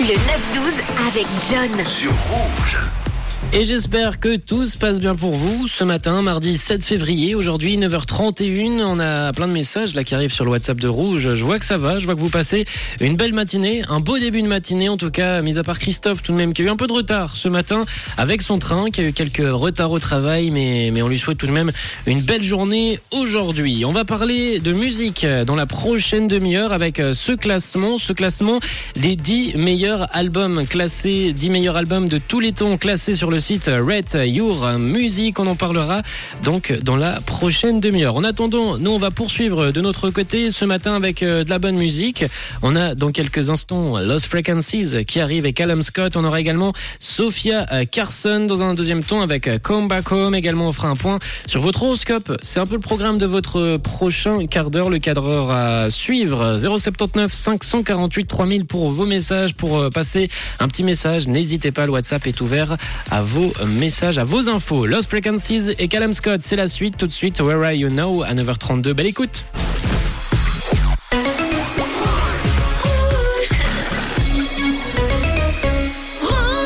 Le 9-12 avec John. Sur Rouge. Et j'espère que tout se passe bien pour vous. Ce matin, mardi 7 février, aujourd'hui 9h31, on a plein de messages là qui arrivent sur le WhatsApp de Rouge. Je vois que ça va, je vois que vous passez une belle matinée, un beau début de matinée en tout cas, mis à part Christophe tout de même qui a eu un peu de retard ce matin avec son train, qui a eu quelques retards au travail, mais, mais on lui souhaite tout de même une belle journée aujourd'hui. On va parler de musique dans la prochaine demi-heure avec euh, ce classement, ce classement des 10 meilleurs albums classés, 10 meilleurs albums de tous les temps classés sur le site Red Your Music. On en parlera donc dans la prochaine demi-heure. En attendant, nous on va poursuivre de notre côté ce matin avec euh, de la bonne musique. On a dans quelques instants Lost Frequencies qui arrive avec Callum Scott. On aura également Sophia euh, Carson dans un deuxième temps avec euh, Come Back Home. Également on fera un point sur votre horoscope. C'est un peu le programme de votre prochain quart d'heure, le cadreur à suivre. 079 548 3000 pour vos messages, pour passer un petit message. N'hésitez pas, le WhatsApp est ouvert à vos messages, à vos infos. Lost Frequencies et Callum Scott, c'est la suite. Tout de suite, Where Are You Now à 9h32. Belle écoute.